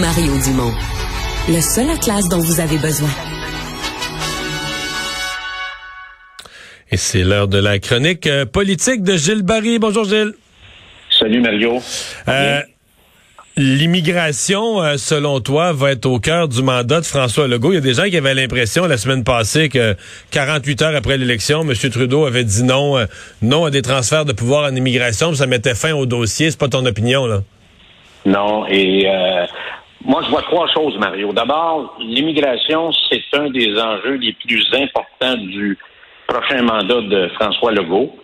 Mario Dumont. Le seul atlas dont vous avez besoin. Et c'est l'heure de la chronique euh, politique de Gilles Barry. Bonjour Gilles. Salut Mario. Euh, L'immigration, euh, selon toi, va être au cœur du mandat de François Legault. Il y a des gens qui avaient l'impression la semaine passée que 48 heures après l'élection, M. Trudeau avait dit non, non à des transferts de pouvoir en immigration, ça mettait fin au dossier. C'est pas ton opinion, là? Non, et euh, moi je vois trois choses, Mario. D'abord, l'immigration, c'est un des enjeux les plus importants du prochain mandat de François Legault.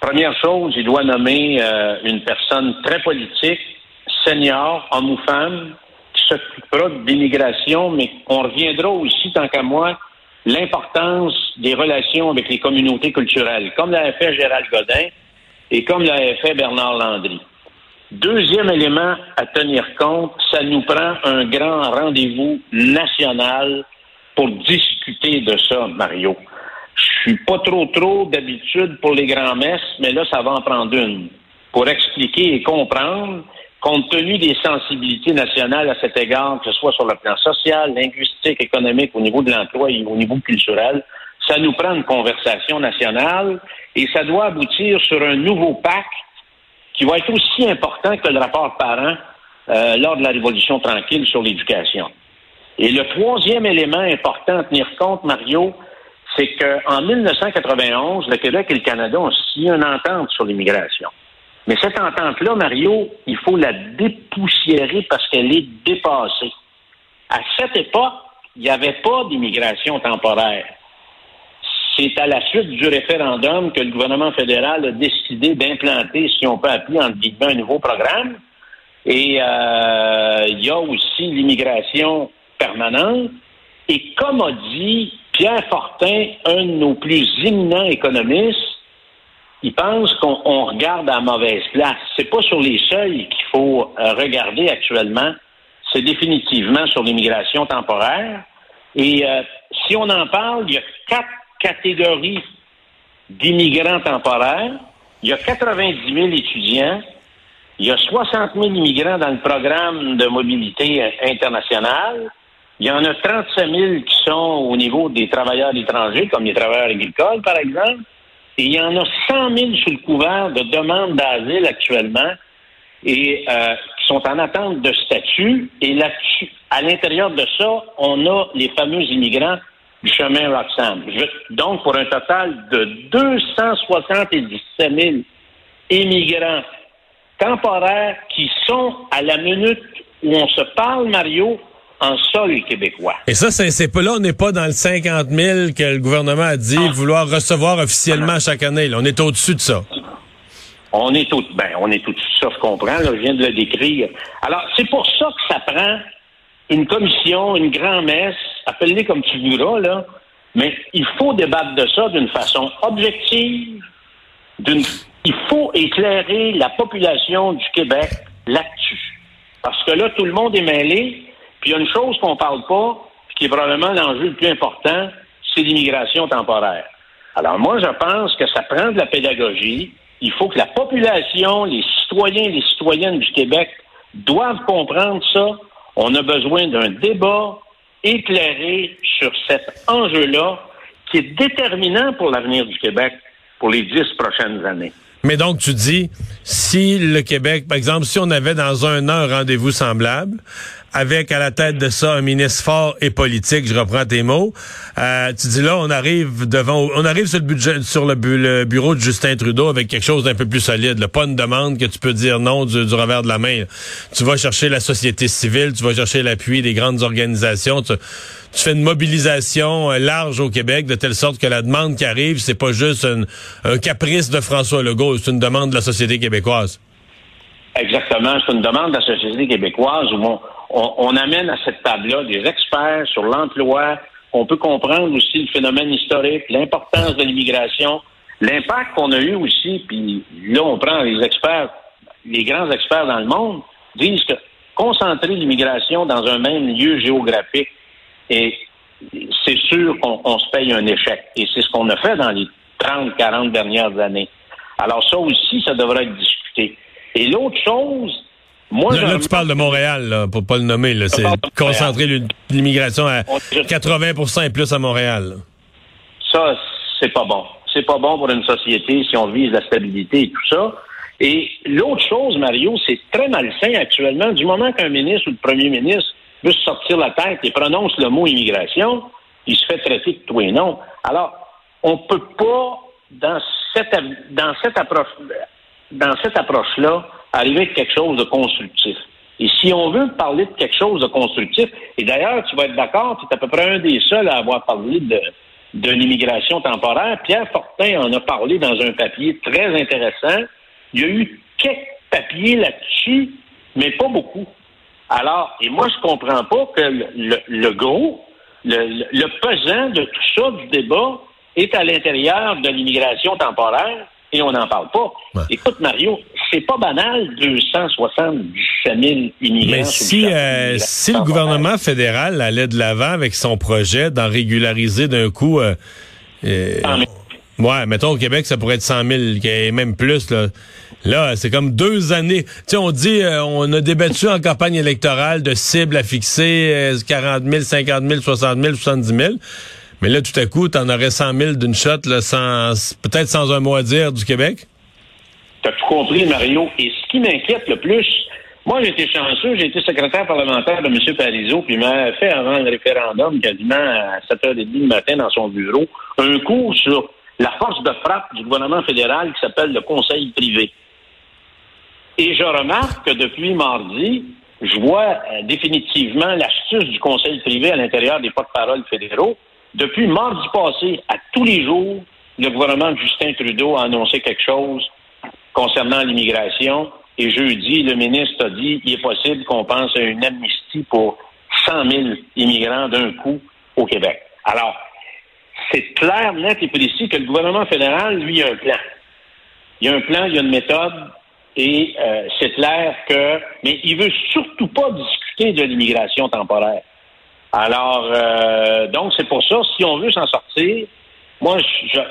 Première chose, il doit nommer une personne très politique senior, homme ou femme, qui s'occupera de l'immigration, mais on reviendra aussi, tant qu'à moi, l'importance des relations avec les communautés culturelles, comme l'a fait Gérald Godin et comme l'a fait Bernard Landry. Deuxième élément à tenir compte, ça nous prend un grand rendez-vous national pour discuter de ça, Mario. Je suis pas trop trop d'habitude pour les grands-messes, mais là, ça va en prendre une pour expliquer et comprendre compte tenu des sensibilités nationales à cet égard, que ce soit sur le plan social, linguistique, économique, au niveau de l'emploi et au niveau culturel, ça nous prend une conversation nationale et ça doit aboutir sur un nouveau pacte qui va être aussi important que le rapport parent euh, lors de la Révolution tranquille sur l'éducation. Et le troisième élément important à tenir compte, Mario, c'est qu'en 1991, le Québec et le Canada ont signé une entente sur l'immigration. Mais cette entente-là, Mario, il faut la dépoussiérer parce qu'elle est dépassée. À cette époque, il n'y avait pas d'immigration temporaire. C'est à la suite du référendum que le gouvernement fédéral a décidé d'implanter, si on peut appeler en guillemets, un nouveau programme. Et euh, il y a aussi l'immigration permanente. Et comme a dit Pierre Fortin, un de nos plus éminents économistes, ils pensent qu'on regarde à mauvaise place. C'est pas sur les seuils qu'il faut euh, regarder actuellement. C'est définitivement sur l'immigration temporaire. Et euh, si on en parle, il y a quatre catégories d'immigrants temporaires. Il y a 90 000 étudiants. Il y a 60 000 immigrants dans le programme de mobilité internationale. Il y en a 35 000 qui sont au niveau des travailleurs étrangers, comme les travailleurs agricoles, par exemple. Et il y en a 100 000 sous le couvert de demandes d'asile actuellement et euh, qui sont en attente de statut. Et là à l'intérieur de ça, on a les fameux immigrants du chemin Roxham. Donc, pour un total de 277 000 immigrants temporaires qui sont à la minute où on se parle, Mario, en sol québécois. Et ça, c'est pas là, on n'est pas dans le 50 000 que le gouvernement a dit ah. vouloir recevoir officiellement chaque année. Là. On est au-dessus de ça. On est au ben, on est au-dessus de ça, je comprends. je viens de le décrire. Alors, c'est pour ça que ça prend une commission, une grand-messe, appelez comme tu voudras, là. Mais il faut débattre de ça d'une façon objective. Il faut éclairer la population du Québec là-dessus. Parce que là, tout le monde est mêlé. Puis il y a une chose qu'on ne parle pas, qui est probablement l'enjeu le plus important, c'est l'immigration temporaire. Alors moi, je pense que ça prend de la pédagogie. Il faut que la population, les citoyens et les citoyennes du Québec doivent comprendre ça. On a besoin d'un débat éclairé sur cet enjeu-là qui est déterminant pour l'avenir du Québec pour les dix prochaines années. Mais donc, tu dis, si le Québec, par exemple, si on avait dans un an un rendez-vous semblable, avec à la tête de ça un ministre fort et politique, je reprends tes mots. Euh, tu dis là, on arrive devant, on arrive sur le budget, sur le, bureau de Justin Trudeau avec quelque chose d'un peu plus solide. Là. Pas une demande que tu peux dire non du, revers de la main. Tu vas chercher la société civile, tu vas chercher l'appui des grandes organisations. Tu, fais une mobilisation euh, large au Québec de telle sorte que la demande qui arrive, c'est pas juste un caprice de François Legault, c'est une demande de la société québécoise. Exactement, c'est une demande de la société québécoise où on, on, amène à cette table-là des experts sur l'emploi. On peut comprendre aussi le phénomène historique, l'importance de l'immigration, l'impact qu'on a eu aussi, puis là, on prend les experts, les grands experts dans le monde, disent que concentrer l'immigration dans un même lieu géographique, et c'est sûr qu'on se paye un échec. Et c'est ce qu'on a fait dans les 30, 40 dernières années. Alors ça aussi, ça devrait être discuté. Et l'autre chose, Moi, là, tu parles de Montréal, là, pour pas le nommer. C'est concentrer l'immigration à 80% et plus à Montréal. Ça, c'est pas bon. C'est pas bon pour une société si on vise la stabilité et tout ça. Et l'autre chose, Mario, c'est très malsain actuellement. Du moment qu'un ministre ou le premier ministre veut se sortir la tête et prononce le mot immigration, il se fait traiter de tout et non. Alors, on peut pas, dans cette, dans cette approche, dans cette approche-là, arriver avec quelque chose de constructif. Et si on veut parler de quelque chose de constructif, et d'ailleurs, tu vas être d'accord, tu es à peu près un des seuls à avoir parlé de, de l'immigration temporaire. Pierre Fortin en a parlé dans un papier très intéressant. Il y a eu quelques papiers là-dessus, mais pas beaucoup. Alors, et moi, je comprends pas que le, gros, le, le, pesant de tout ça, du débat, est à l'intérieur de l'immigration temporaire et on n'en parle pas. Écoute, Mario, c'est pas banal, 277 000 immigrants. Mais si, euh, si le gouvernement fédéral allait de l'avant avec son projet d'en régulariser d'un coup... Euh, euh ouais, mettons au Québec, ça pourrait être 100 000, et même plus, là. Là, c'est comme deux années. Tu sais, on dit, euh, on a débattu en campagne électorale de cibles à fixer, 40 000, 50 000, 60 000, 70 000. Mais là, tout à coup, tu en aurais 100 000 d'une shot, sans, peut-être sans un mot à dire du Québec? Tu as tout compris, Mario. Et ce qui m'inquiète le plus, moi, j'ai été chanceux, j'ai été secrétaire parlementaire de M. Parizeau, puis il m'a fait avant le référendum, quasiment à 7h30 du matin dans son bureau, un cours sur la force de frappe du gouvernement fédéral qui s'appelle le Conseil privé. Et je remarque que depuis mardi, je vois euh, définitivement l'astuce du Conseil privé à l'intérieur des porte-paroles fédéraux. Depuis mardi passé, à tous les jours, le gouvernement de Justin Trudeau a annoncé quelque chose concernant l'immigration. Et jeudi, le ministre a dit qu'il est possible qu'on pense à une amnistie pour 100 000 immigrants d'un coup au Québec. Alors, c'est clair, net et précis que le gouvernement fédéral, lui, a un plan. Il y a un plan, il y a une méthode, et euh, c'est clair que... Mais il veut surtout pas discuter de l'immigration temporaire. Alors, euh, donc, c'est pour ça, si on veut s'en sortir, moi,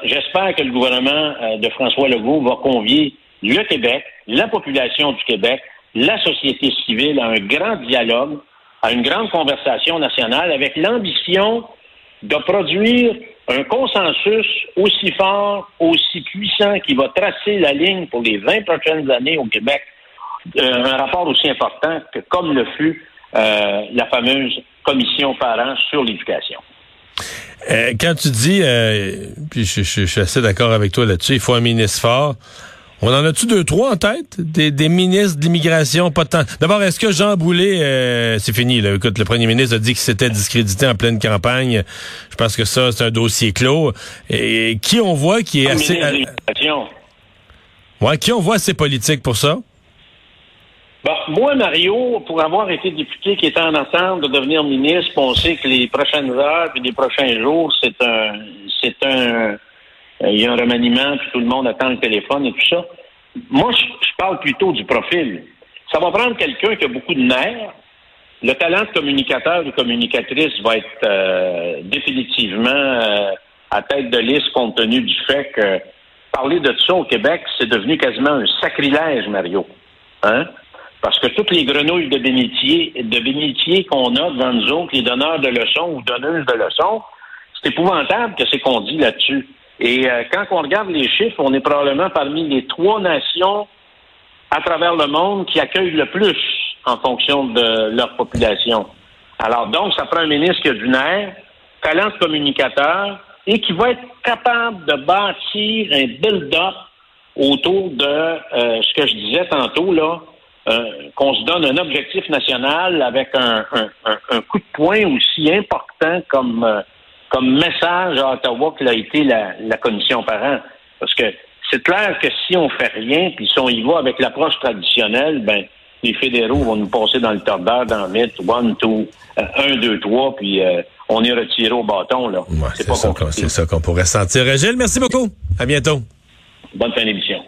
j'espère que le gouvernement euh, de François Legault va convier le Québec, la population du Québec, la société civile à un grand dialogue, à une grande conversation nationale avec l'ambition de produire un consensus aussi fort, aussi puissant qui va tracer la ligne pour les 20 prochaines années au Québec, euh, un rapport aussi important que comme le fut la fameuse commission parents sur l'éducation. Euh, quand tu dis, euh, puis je, suis assez d'accord avec toi là-dessus, il faut un ministre fort. On en a-tu deux, trois en tête? Des, ministres d'immigration, pas tant. D'abord, est-ce que Jean Boulet, euh, c'est fini, là. Écoute, le premier ministre a dit que c'était discrédité en pleine campagne. Je pense que ça, c'est un dossier clos. Et, qui on voit qui est assez... Ouais, qui on voit assez politique pour ça? Bon, moi, Mario, pour avoir été député qui était en attente de devenir ministre, on sait que les prochaines heures et les prochains jours, c'est un, c'est un, euh, il y a un remaniement, puis tout le monde attend le téléphone et tout ça. Moi, je, parle plutôt du profil. Ça va prendre quelqu'un qui a beaucoup de nerfs. Le talent de communicateur ou communicatrice va être euh, définitivement euh, à tête de liste compte tenu du fait que parler de ça au Québec, c'est devenu quasiment un sacrilège, Mario. Hein? Parce que toutes les grenouilles de bénitier, de bénitier qu'on a devant nous autres, les donneurs de leçons ou donneuses de leçons, c'est épouvantable que c'est qu'on dit là-dessus. Et euh, quand on regarde les chiffres, on est probablement parmi les trois nations à travers le monde qui accueillent le plus en fonction de leur population. Alors donc, ça prend un ministre qui a du nerf, talent de communicateur et qui va être capable de bâtir un build-up autour de euh, ce que je disais tantôt, là, euh, qu'on se donne un objectif national avec un, coup de poing aussi important comme, euh, comme message à Ottawa que l'a été la, commission parent. Parce que c'est clair que si on fait rien, puis si on y va avec l'approche traditionnelle, ben les fédéraux vont nous passer dans le tordeur, dans le mythe, one, two, euh, un, deux, trois, puis on est retiré au bâton. là. c'est ça qu'on pourrait sentir. Gilles, merci beaucoup. À bientôt. Bonne fin d'émission.